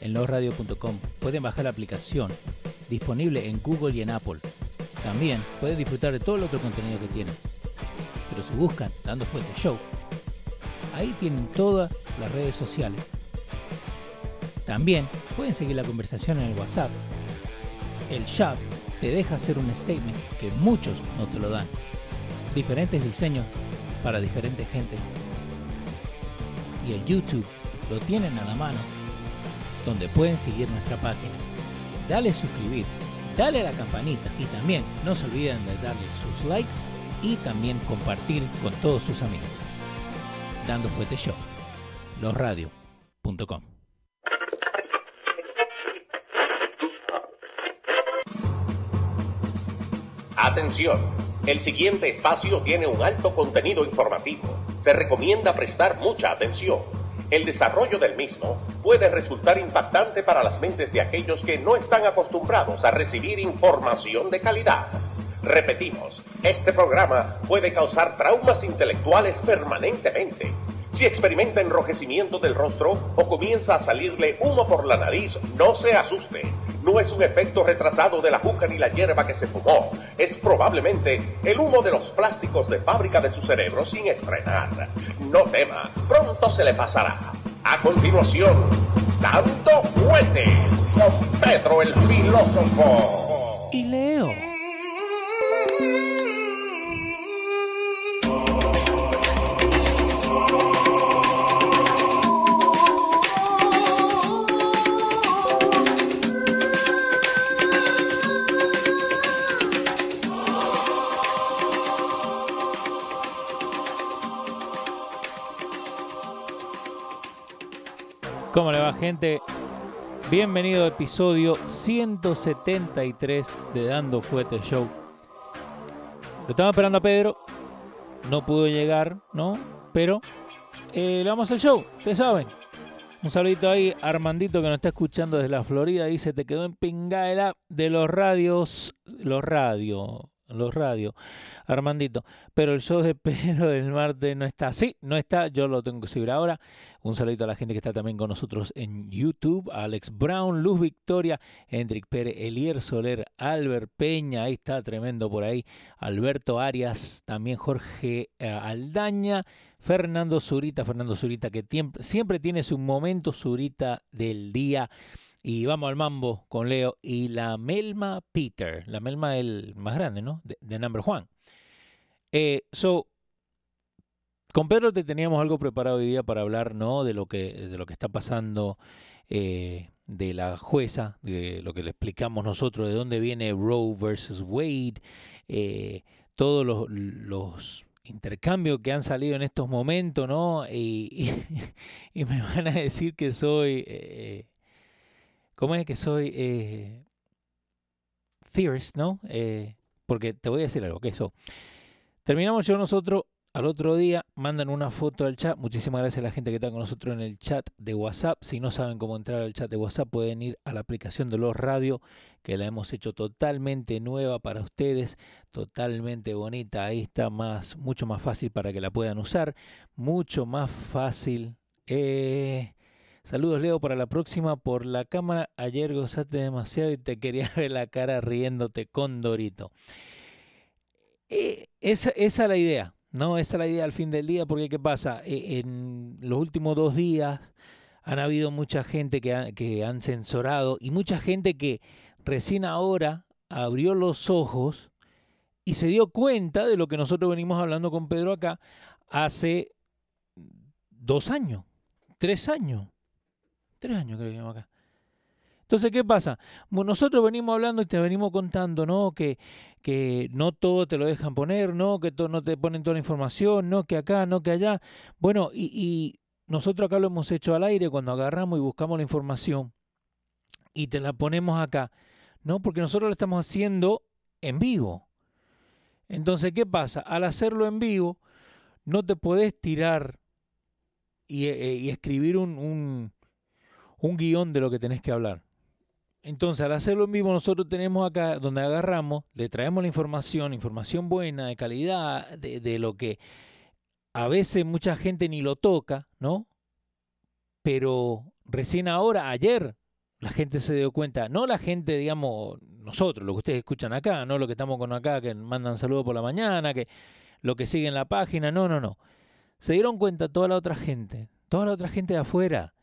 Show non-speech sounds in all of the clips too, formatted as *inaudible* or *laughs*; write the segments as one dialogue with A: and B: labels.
A: en losradio.com pueden bajar la aplicación disponible en Google y en Apple. También pueden disfrutar de todo el otro contenido que tienen. Pero si buscan Dando Fuerte Show, ahí tienen todas las redes sociales. También pueden seguir la conversación en el WhatsApp. El shop te deja hacer un statement que muchos no te lo dan. Diferentes diseños para diferentes gente. Y el YouTube lo tienen a la mano, donde pueden seguir nuestra página. Dale suscribir, dale a la campanita y también no se olviden de darle sus likes y también compartir con todos sus amigos. Dando Fuete Show, losradio.com.
B: Atención, el siguiente espacio tiene un alto contenido informativo. Se recomienda prestar mucha atención. El desarrollo del mismo puede resultar impactante para las mentes de aquellos que no están acostumbrados a recibir información de calidad. Repetimos, este programa puede causar traumas intelectuales permanentemente. Si experimenta enrojecimiento del rostro o comienza a salirle humo por la nariz, no se asuste. No es un efecto retrasado de la juca ni la hierba que se fumó. Es probablemente el humo de los plásticos de fábrica de su cerebro sin estrenar. No tema, pronto se le pasará. A continuación, dando fuerte con Pedro el filósofo.
A: Y Leo. Gente? Bienvenido al episodio 173 de Dando Fuete Show. Lo estaba esperando a Pedro, no pudo llegar, ¿no? Pero eh, le vamos al show, ustedes saben. Un saludito ahí, Armandito que nos está escuchando desde la Florida, dice, te quedó en pingaela de los radios, los radios, los radios, Armandito. Pero el show de Pedro *laughs* del martes no está. Sí, no está, yo lo tengo que subir ahora. Un saludito a la gente que está también con nosotros en YouTube. Alex Brown, Luz Victoria, Hendrik Pérez, Elier Soler, Albert Peña, ahí está tremendo por ahí. Alberto Arias, también Jorge eh, Aldaña. Fernando Zurita, Fernando Zurita que siempre tiene su momento Zurita del día. Y vamos al mambo con Leo y la Melma Peter. La Melma el más grande, ¿no? De, de Number One. Eh, so, con Pedro te teníamos algo preparado hoy día para hablar, ¿no? De lo que, de lo que está pasando, eh, de la jueza, de lo que le explicamos nosotros, de dónde viene Roe versus Wade, eh, todos los, los intercambios que han salido en estos momentos, ¿no? Y, *laughs* y- y me van a decir que soy... ¿Cómo es que soy eh, theorist, no? Eh, porque te voy a decir algo, que eso. Terminamos yo nosotros al otro día, mandan una foto al chat. Muchísimas gracias a la gente que está con nosotros en el chat de WhatsApp. Si no saben cómo entrar al chat de WhatsApp, pueden ir a la aplicación de los radio, que la hemos hecho totalmente nueva para ustedes, totalmente bonita. Ahí está más, mucho más fácil para que la puedan usar, mucho más fácil. Eh, Saludos Leo para la próxima por la cámara. Ayer gozaste demasiado y te quería *laughs* ver la cara riéndote con Dorito. Eh, esa, es la idea, ¿no? Esa es la idea al fin del día porque ¿qué pasa? Eh, en los últimos dos días han habido mucha gente que, ha- que han censurado y mucha gente que recién ahora abrió los ojos y se dio cuenta de lo que nosotros venimos hablando con Pedro acá hace dos años, tres años. Tres que acá. Entonces, ¿qué pasa? Nosotros venimos hablando y te venimos contando, ¿no? Que, que no todo te lo dejan poner, ¿no? Que no te ponen toda la información, ¿no? Que acá, no que allá. Bueno, y, nosotros acá lo hemos hecho al aire cuando agarramos y buscamos la información y te la ponemos acá, ¿no? Porque nosotros lo estamos haciendo en vivo. Entonces, ¿qué pasa? Al hacerlo en vivo, no te podés tirar y, eh, escribir un, un guion de lo que tenés que hablar. Entonces, al hacerlo en vivo, nosotros tenemos acá donde agarramos, le traemos la información, información buena, de calidad, de, lo que a veces mucha gente ni lo toca, ¿no? Pero recién ahora, ayer, la gente se dio cuenta, no la gente, digamos, nosotros, lo que ustedes escuchan acá, no lo que estamos con acá, que mandan saludos por la mañana, que lo que sigue en la página, no, no, no. Se dieron cuenta toda la otra gente, toda la otra gente de afuera,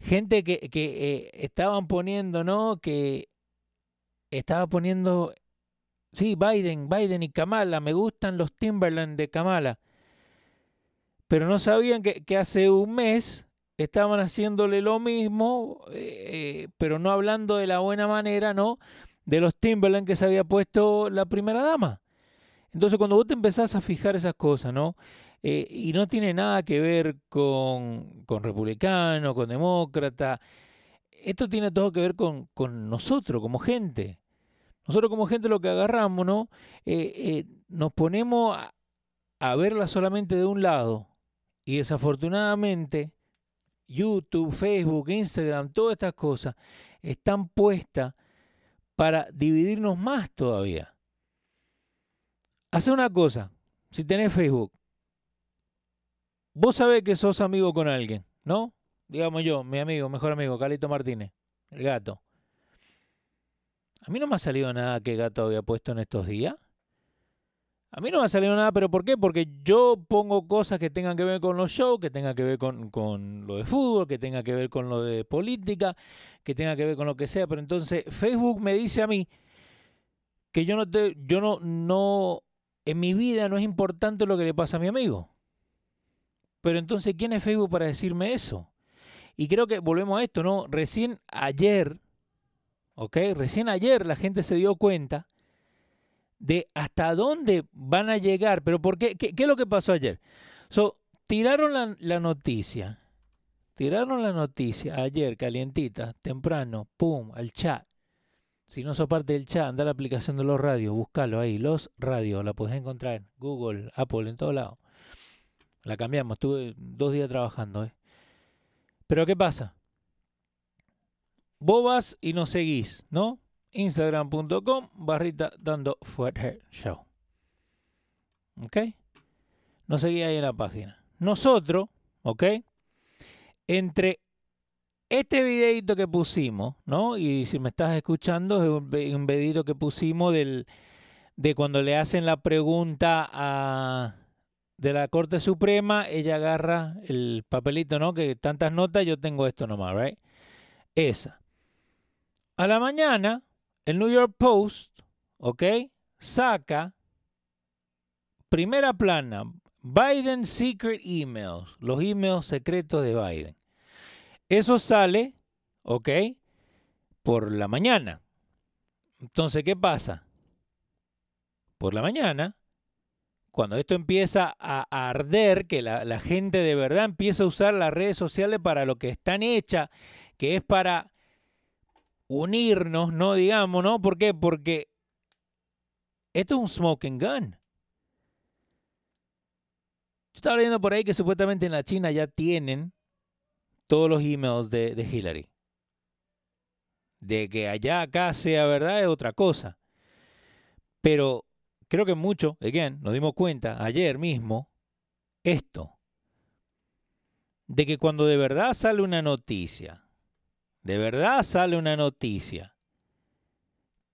A: gente que, que eh, estaban poniendo, ¿no? Que estaba poniendo, sí, Biden, Biden y Kamala, me gustan los Timberland de Kamala, pero no sabían que, hace un mes estaban haciéndole lo mismo, eh, pero no hablando de la buena manera, ¿no? De los Timberland que se había puesto la primera dama. Entonces, cuando vos te empezás a fijar esas cosas, ¿no? Eh, y no tiene nada que ver con, con republicano, con demócrata. Esto tiene todo que ver con, con nosotros como gente. Nosotros como gente lo que agarramos, ¿no? Eh, nos ponemos a, a verla solamente de un lado. Y desafortunadamente YouTube, Facebook, Instagram, todas estas cosas están puestas para dividirnos más todavía. Hace una cosa, si tenés Facebook, vos sabés que sos amigo con alguien, ¿no? Digamos yo, mi amigo, mejor amigo, Calito Martínez, el gato. A mí no me ha salido nada que gato había puesto en estos días. A mí no me ha salido nada, pero ¿por qué? Porque yo pongo cosas que tengan que ver con los shows, que tengan que ver con, lo de fútbol, que tengan que ver con lo de política, que tenga que ver con lo que sea. Pero entonces Facebook me dice a mí que yo no te, yo no, no, en mi vida no es importante lo que le pasa a mi amigo. Pero entonces, ¿quién es Facebook para decirme eso? Y creo que volvemos a esto, ¿no? Recién ayer, ¿ok? Recién ayer la gente se dio cuenta de hasta dónde van a llegar. Pero ¿por qué? ¿Qué, es lo que pasó ayer? So, tiraron la, noticia. Tiraron la noticia ayer, calientita, temprano, pum, al chat. Si no sos parte del chat, anda a la aplicación de los radios, búscalo ahí. Los radios, la podés encontrar en Google, Apple, en todos lados. La cambiamos, estuve dos días trabajando. ¿eh? Pero ¿qué pasa? Vos vas y nos seguís, ¿no? Instagram.com barrita dando fuerte show. ¿Ok? No seguía ahí en la página. Nosotros, ¿ok? Entre este videito que pusimos, ¿no? Y si me estás escuchando, es un, videito que pusimos del, de cuando le hacen la pregunta a, de la Corte Suprema, ella agarra el papelito, ¿no? Que tantas notas, yo tengo esto nomás, ¿right? Esa. A la mañana, el New York Post, ¿ok? Saca primera plana, Biden Secret Emails, los emails secretos de Biden. Eso sale, ¿ok? Por la mañana. Entonces, ¿qué pasa? Por la mañana, cuando esto empieza a arder, que la, gente de verdad empieza a usar las redes sociales para lo que están hechas, que es para unirnos, ¿no? Digamos, ¿no? ¿Por qué? Porque esto es un smoking gun. Yo estaba leyendo por ahí que supuestamente en la China ya tienen todos los emails de Hillary. De que allá acá sea verdad es otra cosa. Pero creo que mucho, again, nos dimos cuenta ayer mismo, esto, de que cuando de verdad sale una noticia de verdad sale una noticia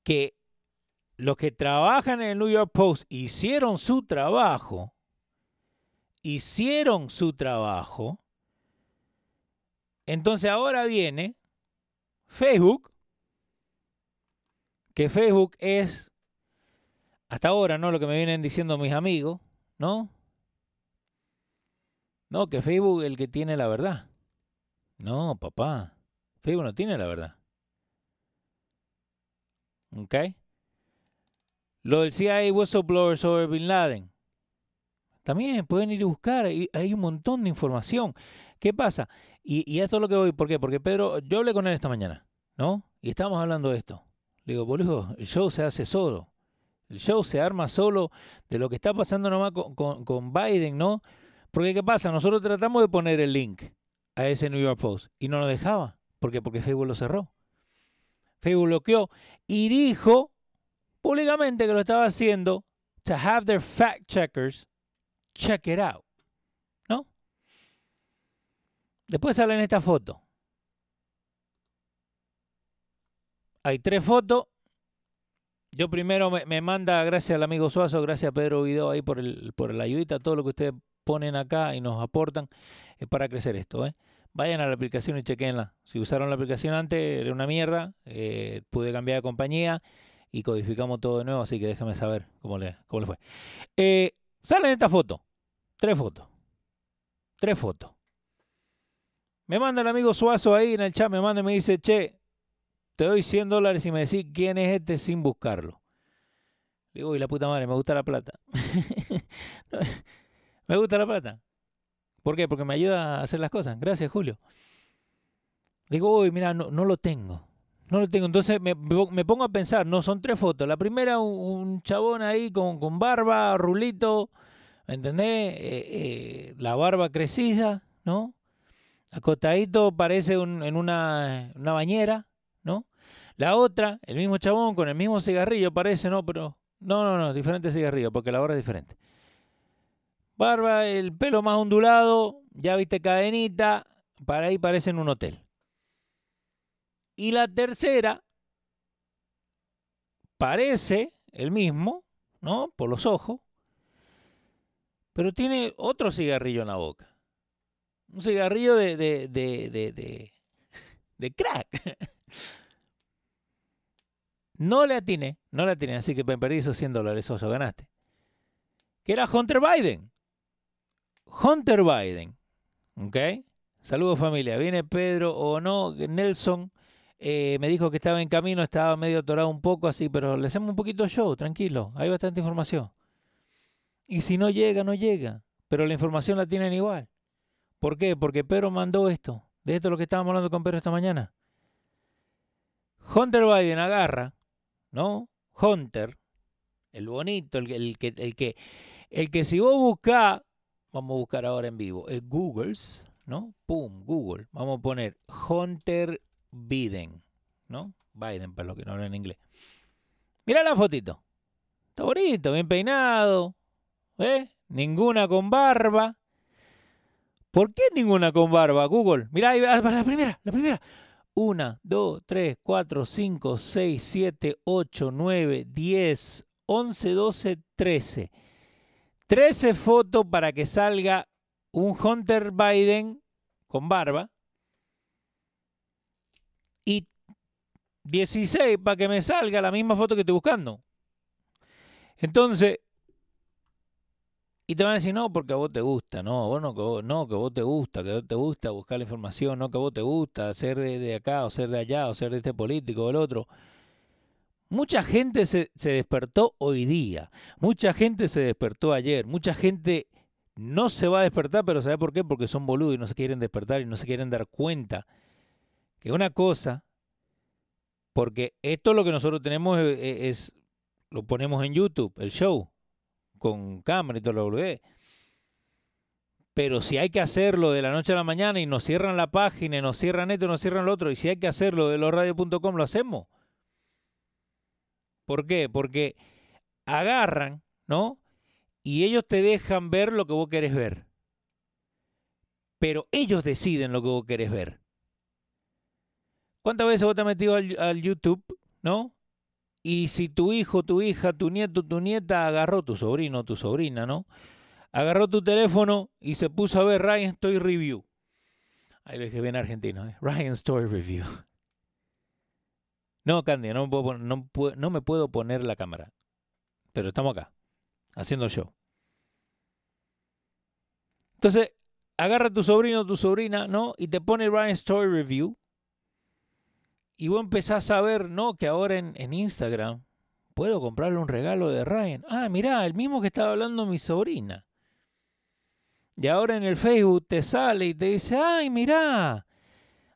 A: que los que trabajan en el New York Post hicieron su trabajo, hicieron su trabajo, entonces ahora viene Facebook, que Facebook es, hasta ahora, ¿no? Lo que me vienen diciendo mis amigos, ¿no? No, que Facebook es el que tiene la verdad. No, papá. Facebook no tiene la verdad. ¿Ok? Lo del CIA whistleblower sobre Bin Laden. También pueden ir a buscar, hay un montón de información. ¿Qué pasa? Y, esto es lo que voy, ¿por qué? Porque Pedro, yo hablé con él esta mañana, ¿no? Y estábamos hablando de esto. Le digo, boludo, el show se hace solo. El show se arma solo de lo que está pasando nomás con, con Biden, ¿no? Porque ¿qué pasa? Nosotros tratamos de poner el link a ese New York Post y no lo dejaba. ¿Por qué? Porque Facebook lo cerró. Facebook bloqueó y dijo públicamente que lo estaba haciendo to have their fact checkers check it out. ¿No? Después sale en esta foto. hay tres fotos. Yo primero me, manda, gracias al amigo Suazo, gracias a Pedro Video ahí por, el, por la ayudita, todo lo que ustedes ponen acá y nos aportan es para crecer esto. ¿eh? Vayan a la aplicación y chequenla. Si usaron la aplicación antes, era una mierda. Eh, pude cambiar de compañía y codificamos todo de nuevo, así que déjame saber cómo le, cómo le fue. Eh, salen esta foto. Tres fotos. Tres fotos. Me manda el amigo Suazo ahí en el chat, me manda y me dice, che, te doy 100 dólares y me decís quién es este sin buscarlo. digo, y la puta madre, me gusta la plata. *laughs* me gusta la plata. ¿Por qué? Porque me ayuda a hacer las cosas. Gracias, Julio. Digo, uy, mira, no, lo tengo. No lo tengo. Entonces me, pongo a pensar, no, son tres fotos. La primera, un, chabón ahí con, con, barba, rulito, ¿me entendés? Eh, eh, la barba crecida, ¿no? Acostadito parece en una, una bañera, ¿no? La otra, el mismo chabón con el mismo cigarrillo parece, ¿no? Pero no, no, no, diferente cigarrillo, porque la barba es diferente. Barba, el pelo más ondulado, ya viste cadenita, para ahí parece en un hotel. Y la tercera parece el mismo, ¿no? Por los ojos, pero tiene otro cigarrillo en la boca. Un cigarrillo de, de, de, de, de crack. *laughs* No le atiné, no le atiné, así que me perdí esos 100 dólares, oso, ganaste. Que era Hunter Biden. Hunter Biden. ¿Ok? Saludos familia. Viene Pedro o no, Nelson. Eh, me dijo que estaba en camino, estaba medio atorado un poco así, pero le hacemos un poquito show, tranquilo. Hay bastante información. Y si no llega, no llega. Pero la información la tienen igual. ¿Por qué? Porque Pedro mandó esto. De esto es lo que estábamos hablando con Pedro esta mañana. Hunter Biden agarra, ¿no? Hunter, el bonito, el, el, que, el que, el que si vos buscás, vamos a buscar ahora en vivo, es Google's, ¿no? Pum, Google. Vamos a poner Hunter Biden, ¿no? Biden, para los que no hablan inglés. Mira la fotito. Está bonito, bien peinado. ¿Eh? Ninguna con barba. ¿Por qué ninguna con barba, Google? Mira, la primera, la primera. 1, 2, 3, 4, 5, 6, 7, 8, 9, 10, 11, 12, 13. 13 fotos para que salga un Hunter Biden con barba. Y 16 para que me salga la misma foto que estoy buscando. Entonces, y te van a decir, no, porque a vos te gusta, no, vos no, que vos, no, que vos te gusta, que vos te gusta buscar la información, no, que vos te gusta ser de, acá, o ser de allá, o ser de este político o del otro. Mucha gente se, se despertó hoy día, mucha gente se despertó ayer, mucha gente no se va a despertar, pero ¿sabe por qué? Porque son boludos y no se quieren despertar y no se quieren dar cuenta que una cosa, porque esto lo que nosotros tenemos es lo ponemos en YouTube, el show, con cámara y todo lo que Pero si hay que hacerlo de la noche a la mañana y nos cierran la página, y nos cierran esto, nos cierran lo otro, y si hay que hacerlo de losradio.com, lo hacemos. ¿Por qué? Porque agarran, ¿no? Y ellos te dejan ver lo que vos querés ver. Pero ellos deciden lo que vos querés ver. ¿Cuántas veces vos te has metido al YouTube, ¿no? Y si tu hijo, tu hija, tu nieto, tu nieta agarró, tu sobrino, tu sobrina, ¿no? Agarró tu teléfono y se puso a ver Ryan Story Review. Ahí lo dije bien argentino, ¿eh? Ryan Story Review. No, Candy, no puedo, no, no me puedo poner la cámara. Pero estamos acá, haciendo show. Entonces, agarra a tu sobrino, tu sobrina, ¿no? Y te pone Ryan Story Review y vos empezás a ver, ¿no? Que ahora en, Instagram puedo comprarle un regalo de Ryan. Ah, mirá, el mismo que estaba hablando mi sobrina. Y ahora en el Facebook te sale y te dice, ay, mirá,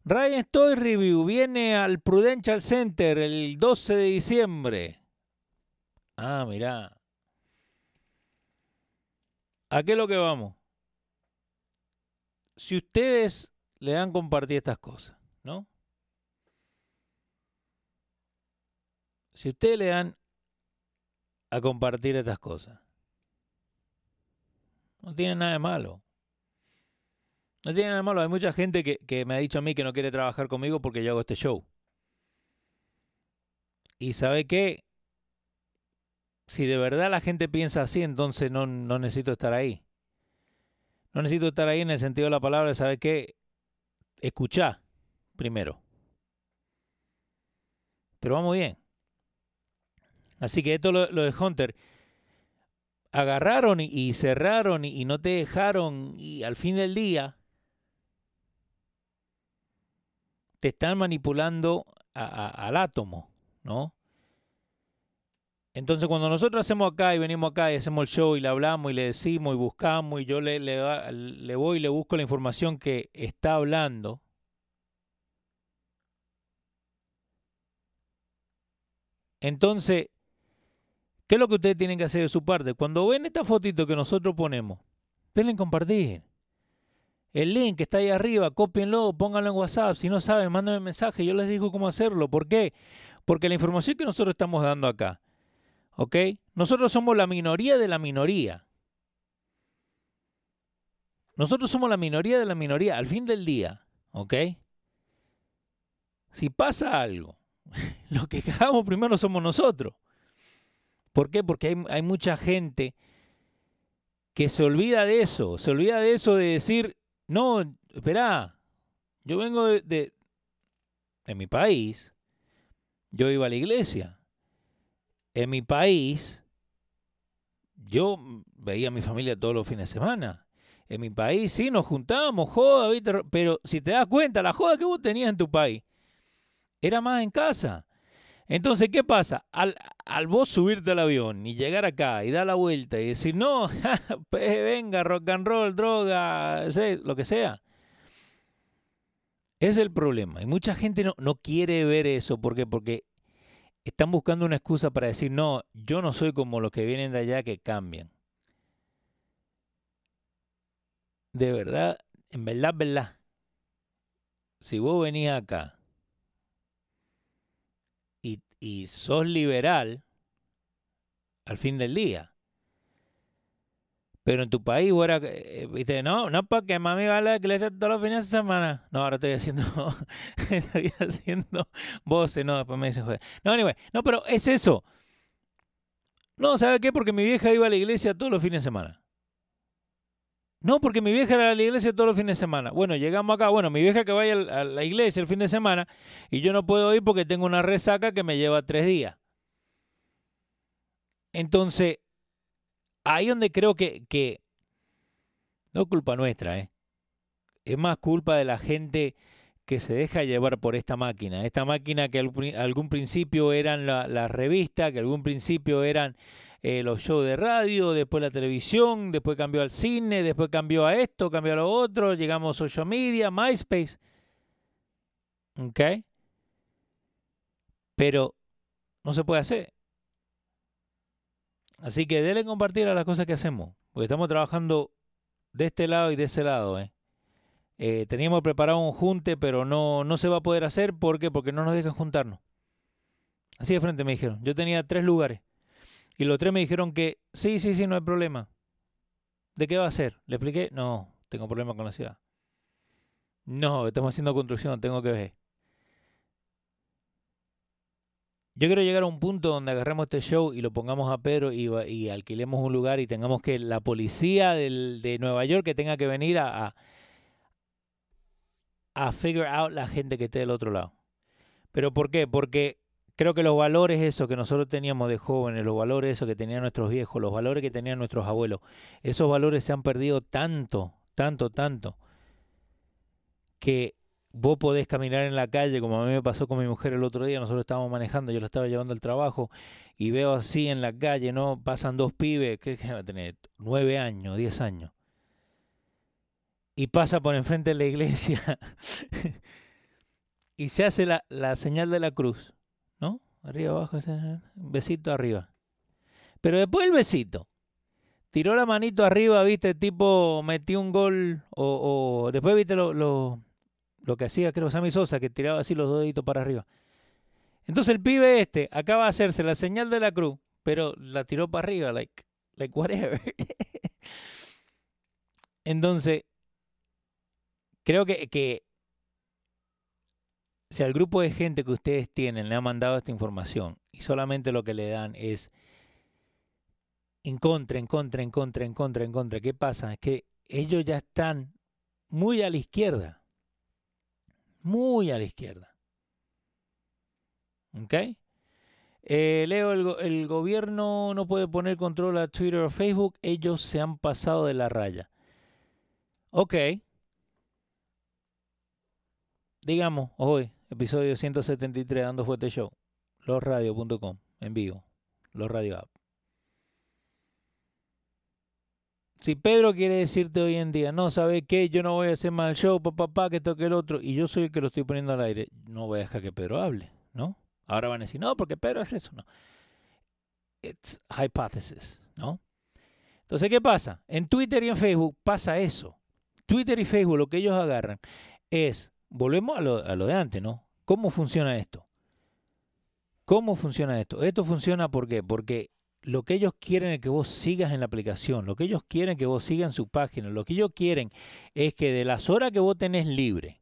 A: Ryan Story Review viene al Prudential Center el 12 de diciembre. Ah, mirá. ¿A qué es lo que vamos? Si ustedes le dan compartir estas cosas, ¿no? Si ustedes le dan a compartir estas cosas, no tiene nada de malo. No tiene nada de malo. Hay mucha gente que, me ha dicho a mí que no quiere trabajar conmigo porque yo hago este show. Y sabe qué, si de verdad la gente piensa así, entonces no, no necesito estar ahí. No necesito estar ahí en el sentido de la palabra, ¿sabe qué? Escuchá primero. Pero vamos bien. Así que esto lo, lo de Hunter. Agarraron y, cerraron y, no te dejaron y al fin del día te están manipulando al átomo, ¿no? Entonces cuando nosotros hacemos acá y venimos acá y hacemos el show y le hablamos y le decimos y buscamos y yo le, voy y le busco la información que está hablando, entonces ¿Qué es lo que ustedes tienen que hacer de su parte? Cuando ven esta fotito que nosotros ponemos, denle en compartir. El link que está ahí arriba, cópienlo, pónganlo en WhatsApp. Si no saben, mándenme mensaje, yo les digo cómo hacerlo. ¿Por qué? Porque la información que nosotros estamos dando acá, ¿ok? Nosotros somos la minoría de la minoría. Nosotros somos la minoría de la minoría al fin del día, ¿ok? Si pasa algo, *laughs* lo que cagamos primero somos nosotros. ¿Por qué? Porque hay, mucha gente que se olvida de eso, se olvida de eso de decir, no, espera, yo vengo de, de, mi país, yo iba a la iglesia. En mi país, yo veía a mi familia todos los fines de semana. En mi país sí nos juntábamos, joda, pero si te das cuenta, la joda que vos tenías en tu país era más en casa. Entonces, ¿qué pasa? Al, al, vos subirte al avión y llegar acá y dar la vuelta y decir, no, *laughs* pues venga, rock and roll, droga, lo que sea. Es el problema. Y mucha gente no, no quiere ver eso. ¿Por qué? Porque están buscando una excusa para decir, no, yo no soy como los que vienen de allá que cambian. De verdad, en verdad, verdad. Si vos venís acá y sos liberal al fin del día. Pero en tu país, bueno, eh, viste, no, no porque mami va a la iglesia todos los fines de semana. No, ahora estoy haciendo, *laughs* estoy haciendo voces, no, después me dicen joder. No, anyway, no, pero es eso. No, ¿sabe qué? Porque mi vieja iba a la iglesia todos los fines de semana. No, porque mi vieja era a la iglesia todos los fines de semana. Bueno, llegamos acá. Bueno, mi vieja que vaya a la iglesia el fin de semana y yo no puedo ir porque tengo una resaca que me lleva tres días. Entonces, ahí donde creo que, que no es culpa nuestra, ¿eh? es más culpa de la gente que se deja llevar por esta máquina. Esta máquina que al, algún principio eran las la revistas, que algún principio eran eh, los shows de radio, después la televisión, después cambió al cine, después cambió a esto, cambió a lo otro, llegamos a social media, MySpace. ¿Ok? Pero no se puede hacer. Así que denle compartir a las cosas que hacemos, porque estamos trabajando de este lado y de ese lado. ¿eh? Eh, teníamos preparado un junte, pero no, no se va a poder hacer. ¿Por qué? Porque no nos dejan juntarnos. Así de frente me dijeron. Yo tenía tres lugares. Y los tres me dijeron que sí, sí, sí, no hay problema. ¿De qué va a ser? Le expliqué, no, tengo problema con la ciudad. No, estamos haciendo construcción, tengo que ver. Yo quiero llegar a un punto donde agarremos este show y lo pongamos a Pedro y, alquilemos un lugar y tengamos que la policía de Nueva York que tenga que venir a, a, a figure out la gente que esté del otro lado. ¿Pero por qué? Porque creo que los valores eso que nosotros teníamos de jóvenes, los valores eso que tenían nuestros viejos, los valores que tenían nuestros abuelos, esos valores se han perdido tanto, tanto, tanto, que vos podés caminar en la calle, como a mí me pasó con mi mujer el otro día, nosotros estábamos manejando, yo lo estaba llevando al trabajo, y veo así en la calle, ¿no? Pasan dos pibes, que va a tener? Nueve años, diez años. Y pasa por enfrente de la iglesia *laughs* y se hace la, la señal de la cruz. ¿No? Arriba, abajo, besito arriba. Pero después el besito. Tiró la manito arriba, viste, tipo metió un gol o, después viste lo, lo, lo, que hacía, creo, Sammy Sosa, que tiraba así los deditos para arriba. Entonces el pibe este acaba de hacerse la señal de la cruz, pero la tiró para arriba, like, like whatever. *laughs* Entonces, creo que, que si al grupo de gente que ustedes tienen le han mandado esta información y solamente lo que le dan es en contra, en contra, en contra, en contra, en contra, ¿qué pasa? Es que ellos ya están muy a la izquierda. Muy a la izquierda. ¿Ok? Eh, Leo, el, el, gobierno no puede poner control a Twitter o Facebook. Ellos se han pasado de la raya. Ok. Digamos, hoy, episodio 173, Dando Fuerte Show. Losradio.com, en vivo. Los Radio. Si Pedro quiere decirte hoy en día, no, ¿sabe qué? Yo no voy a hacer mal show, papá, papá, que toque el otro, y yo soy el que lo estoy poniendo al aire, no voy a dejar que Pedro hable, ¿no? Ahora van a decir, no, porque Pedro hace eso, no. It's hypothesis, ¿no? Entonces, ¿qué pasa? En Twitter y en Facebook pasa eso. Twitter y Facebook lo que ellos agarran es, volvemos a lo, a lo de antes, ¿no? ¿Cómo funciona esto? ¿Cómo funciona esto? Esto funciona ¿por qué? Porque lo que ellos quieren es que vos sigas en la aplicación, lo que ellos quieren es que vos sigas en su página, lo que ellos quieren es que de las horas que vos tenés libre,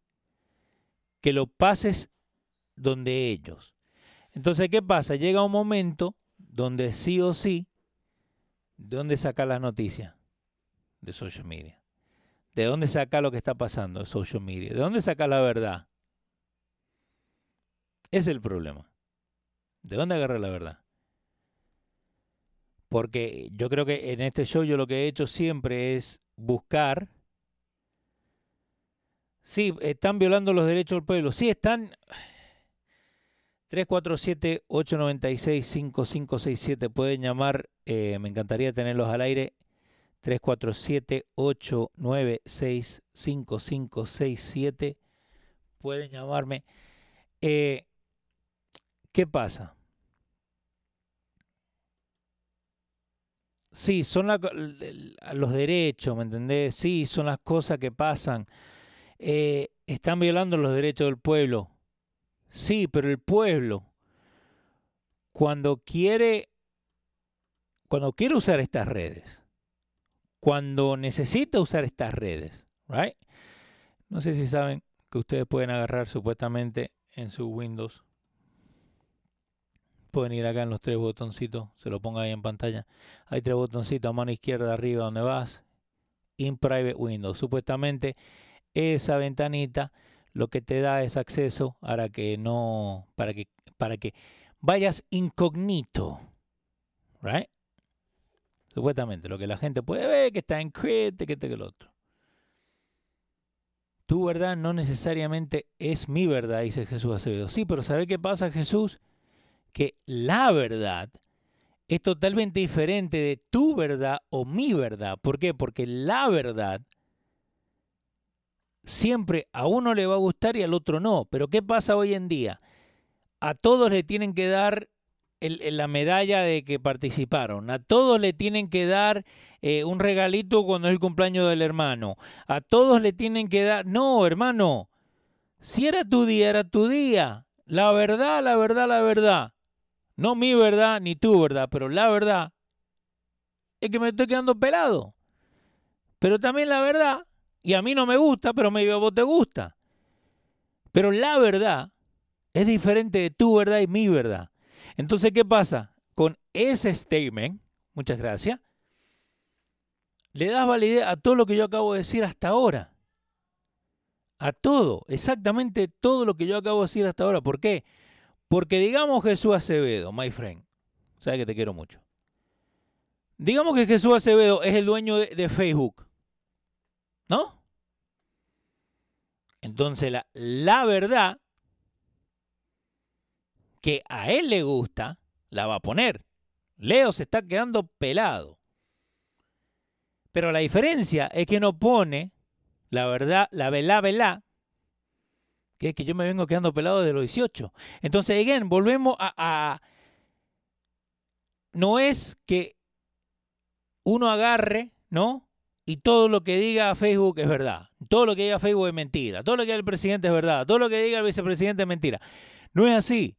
A: que lo pases donde ellos. Entonces, ¿qué pasa? Llega un momento donde sí o sí, ¿de dónde saca las noticias? De social media. ¿De dónde saca lo que está pasando? De social media. ¿De dónde saca la verdad? Es el problema. ¿De dónde agarra la verdad? Porque yo creo que en este show yo lo que he hecho siempre es buscar. Sí, están violando los derechos del pueblo. Sí, están. 347-896-5567. Pueden llamar. Eh, me encantaría tenerlos al aire. 347-896-5567. Pueden llamarme. Eh, ¿Qué pasa? Sí, son los derechos, ¿me entendés? Sí, son las cosas que pasan. Eh, están violando los derechos del pueblo. Sí, pero el pueblo, cuando quiere, cuando quiere usar estas redes, cuando necesita usar estas redes, right? No sé si saben que ustedes pueden agarrar supuestamente en su Windows pueden ir acá en los tres botoncitos, se lo ponga ahí en pantalla. Hay tres botoncitos a mano izquierda arriba donde vas. In Private Windows. Supuestamente esa ventanita lo que te da es acceso para que no, para que, para que vayas incógnito. Right? Supuestamente, lo que la gente puede ver, que está en este, que este, que el otro. Tu verdad no necesariamente es mi verdad, dice Jesús Acevedo. Sí, pero ¿sabe qué pasa, Jesús? que la verdad es totalmente diferente de tu verdad o mi verdad. ¿Por qué? Porque la verdad siempre a uno le va a gustar y al otro no. Pero ¿qué pasa hoy en día? A todos le tienen que dar la medalla de que participaron. A todos le tienen que dar eh, un regalito cuando es el cumpleaños del hermano. A todos le tienen que dar... No, hermano. Si era tu día, era tu día. La verdad, la verdad, la verdad. No mi verdad ni tu verdad, pero la verdad es que me estoy quedando pelado. Pero también la verdad, y a mí no me gusta, pero medio a vos te gusta. Pero la verdad es diferente de tu verdad y mi verdad. Entonces, ¿qué pasa? Con ese statement, muchas gracias, le das validez a todo lo que yo acabo de decir hasta ahora. A todo, exactamente todo lo que yo acabo de decir hasta ahora. ¿Por qué? Porque digamos Jesús Acevedo, my friend, sabes que te quiero mucho. Digamos que Jesús Acevedo es el dueño de, Facebook, ¿no? Entonces la, la verdad que a él le gusta, la va a poner. Leo se está quedando pelado. Pero la diferencia es que no pone la verdad, la vela, vela, que es que yo me vengo quedando pelado de los 18. Entonces, again, volvemos a, No es que uno agarre, ¿no? Y todo lo que diga Facebook es verdad. Todo lo que diga Facebook es mentira. Todo lo que diga el presidente es verdad. Todo lo que diga el vicepresidente es mentira. No es así.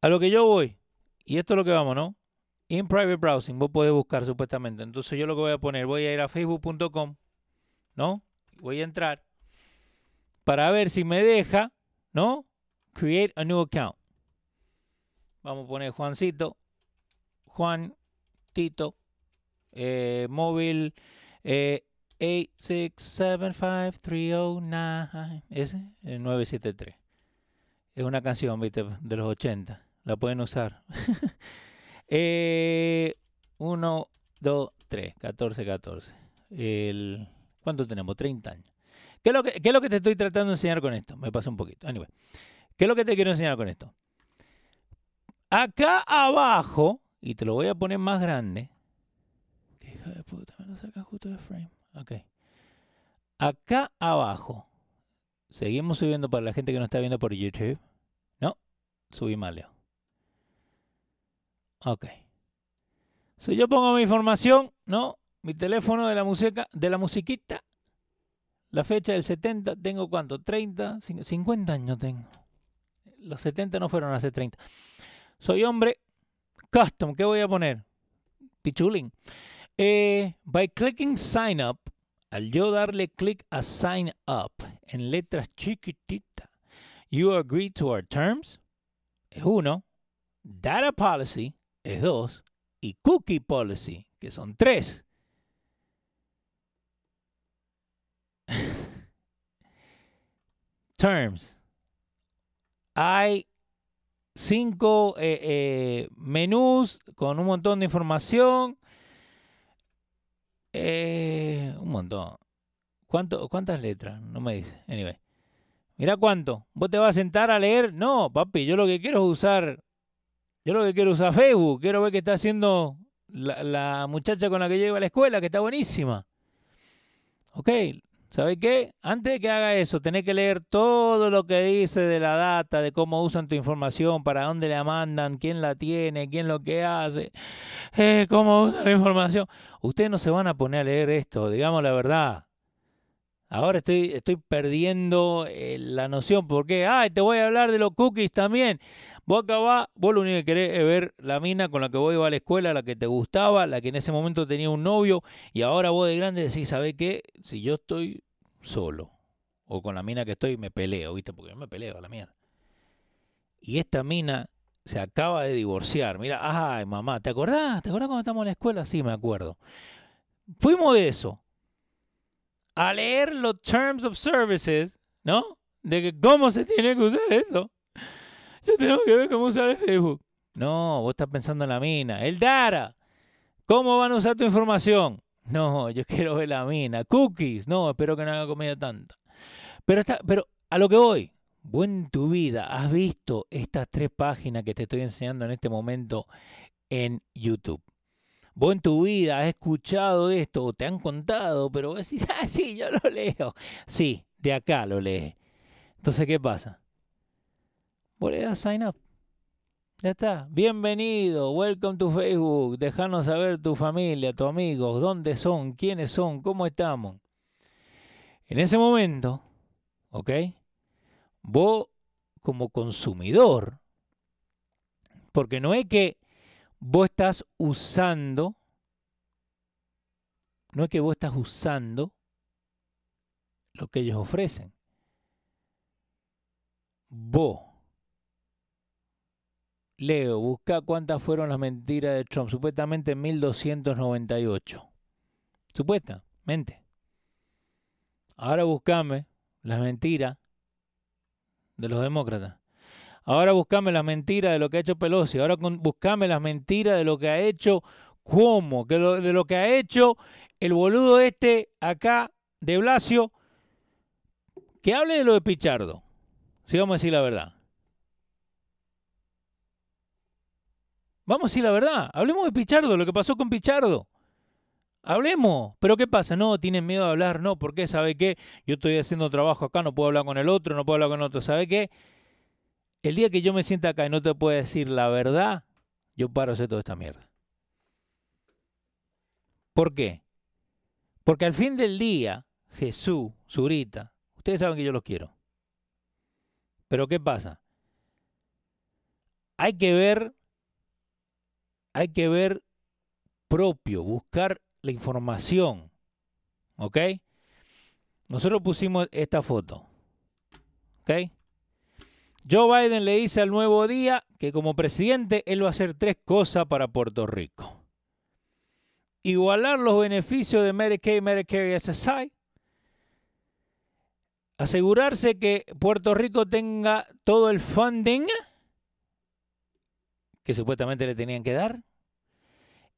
A: A lo que yo voy, y esto es lo que vamos, ¿no? In private browsing, vos podés buscar supuestamente. Entonces yo lo que voy a poner, voy a ir a facebook.com, ¿no? Voy a entrar para ver si me deja ¿no? Create a new account. Vamos a poner Juancito, Juan, Tito, eh, móvil eh, 8675309, ese, el 973. Es una canción, viste, de los 80. La pueden usar. *laughs* eh, 1, 2, 3, 14, 14. El, ¿Cuánto tenemos? 30 años. ¿Qué es, lo que, ¿Qué es lo que te estoy tratando de enseñar con esto? Me pasa un poquito. Anyway. ¿Qué es lo que te quiero enseñar con esto? Acá abajo, y te lo voy a poner más grande. Qué hija de puta, me lo saca justo de frame. Ok. Acá abajo. Seguimos subiendo para la gente que no está viendo por YouTube. No, subí mal, Leo. Ok. Si yo pongo mi información, ¿no? Mi teléfono de la música, de la musiquita. La fecha del 70, tengo cuánto? 30, 50 años tengo. Los 70 no fueron hace 30. Soy hombre custom. ¿Qué voy a poner? Pichulín. Eh, by clicking sign up, al yo darle clic a sign up en letras chiquititas, you agree to our terms, es uno. Data policy es dos. Y cookie policy, que son tres. *laughs* terms. Hay cinco eh, eh, menús con un montón de información. Eh, un montón. ¿Cuánto, ¿Cuántas letras? No me dice. Anyway. Mira cuánto. ¿Vos te vas a sentar a leer? No, papi, yo lo que quiero es usar. Yo lo que quiero usar Facebook. Quiero ver qué está haciendo la, muchacha con la que llevo a la escuela, que está buenísima. Ok, ¿Sabe qué? Antes de que haga eso, tenés que leer todo lo que dice de la data, de cómo usan tu información, para dónde la mandan, quién la tiene, quién lo que hace, eh, cómo usan la información. Ustedes no se van a poner a leer esto, digamos la verdad. Ahora estoy, estoy perdiendo eh, la noción porque, ay, te voy a hablar de los cookies también. Vos acá vos lo único que querés es ver la mina con la que vos ibas a la escuela, la que te gustaba, la que en ese momento tenía un novio, y ahora vos de grande decís, ¿sabés qué? Si yo estoy solo, o con la mina que estoy, me peleo, ¿viste? Porque yo me peleo a la mierda. Y esta mina se acaba de divorciar. Mira, ay, mamá, ¿te acordás? ¿Te acordás cuando estábamos en la escuela? Sí, me acuerdo. Fuimos de eso a leer los Terms of Services, ¿no? De que cómo se tiene que usar eso. *laughs* Yo tengo que ver cómo usar el Facebook. No, vos estás pensando en la mina. El Dara. ¿Cómo van a usar tu información? No, yo quiero ver la mina. Cookies. No, espero que no haga comida tanta. Pero, está, pero a lo que voy. Vos en tu vida has visto estas tres páginas que te estoy enseñando en este momento en YouTube. Vos en tu vida has escuchado esto o te han contado, pero vos decís, *laughs* ah, sí, yo lo leo. Sí, de acá lo lees. Entonces, ¿qué pasa? Vos le das sign up. Ya está. Bienvenido. Welcome to Facebook. Dejanos saber tu familia, tus amigos, dónde son, quiénes son, cómo estamos. En ese momento, ¿ok? Vos como consumidor, porque no es que vos estás usando, no es que vos estás usando lo que ellos ofrecen. Vos, Leo, busca cuántas fueron las mentiras de Trump. Supuestamente 1298. Supuestamente. Ahora buscame las mentiras de los demócratas. Ahora buscame las mentiras de lo que ha hecho Pelosi. Ahora buscame las mentiras de lo que ha hecho ¿Cómo? de lo que ha hecho el boludo este acá de Blasio. Que hable de lo de Pichardo. Si vamos a decir la verdad. Vamos a decir la verdad. Hablemos de Pichardo, lo que pasó con Pichardo. Hablemos. Pero ¿qué pasa? No, tienen miedo de hablar. No, ¿por qué? ¿Sabe qué? Yo estoy haciendo trabajo acá, no puedo hablar con el otro, no puedo hablar con otro. ¿Sabe qué? El día que yo me sienta acá y no te pueda decir la verdad, yo paro hacer toda esta mierda. ¿Por qué? Porque al fin del día, Jesús, Zurita, ustedes saben que yo los quiero. Pero ¿qué pasa? Hay que ver, hay que ver propio, buscar la información. ¿Ok? Nosotros pusimos esta foto. ¿Ok? Joe Biden le dice al nuevo día que como presidente él va a hacer tres cosas para Puerto Rico. Igualar los beneficios de Medicaid, Medicare y SSI. Asegurarse que Puerto Rico tenga todo el funding que supuestamente le tenían que dar.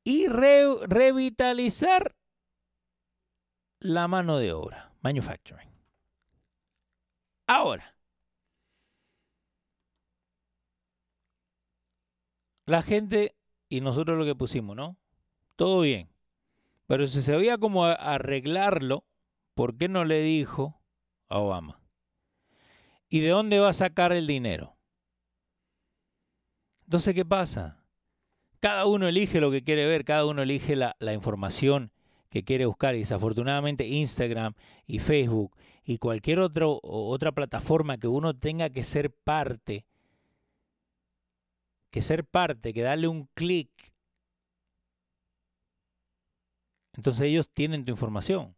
A: Y revitalizar la mano de obra, manufacturing. Ahora, la gente y nosotros lo que pusimos, ¿no? Todo bien. Pero si se veía como arreglarlo, ¿por qué no le dijo a Obama? ¿Y de dónde va a sacar el dinero? Entonces, ¿qué pasa? Cada uno elige lo que quiere ver, cada uno elige la, información que quiere buscar y desafortunadamente Instagram y Facebook y cualquier otro, otra plataforma que uno tenga que ser parte, que ser parte, que darle un clic, entonces ellos tienen tu información.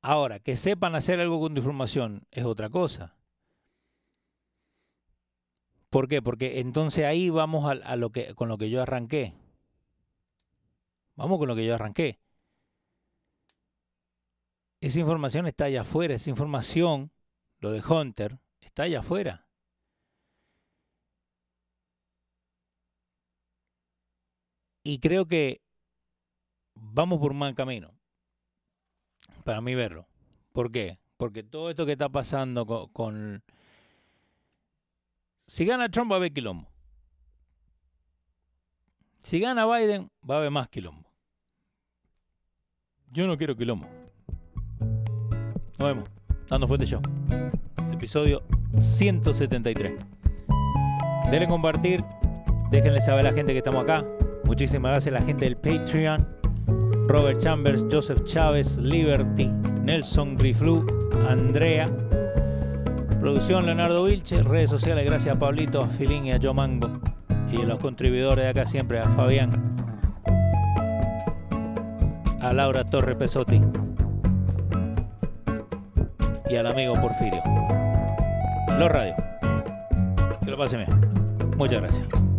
A: Ahora, que sepan hacer algo con tu información es otra cosa. ¿Por qué? Porque entonces ahí vamos a, lo que, con lo que yo arranqué. Vamos con lo que yo arranqué. Esa información está allá afuera, esa información, lo de Hunter, está allá afuera. Y creo que vamos por un mal camino, para mí verlo. ¿Por qué? Porque todo esto que está pasando con... Si gana Trump va a haber quilombo. Si gana Biden va a haber más quilombo. Yo no quiero quilombo. Nos vemos. Dando Fuerte Show. Episodio 173. Denle compartir. Déjenle saber a la gente que estamos acá. Muchísimas gracias a la gente del Patreon. Robert Chambers, Joseph Chávez, Liberty, Nelson Griflu, Andrea. Producción Leonardo Vilche. Redes sociales gracias a Pablito, a Filín y a Joe Mango. Y a los contribuidores de acá siempre, a Fabián. A Laura Torre Pesotti y al amigo Porfirio. Los radios. Que lo pase bien. Muchas gracias.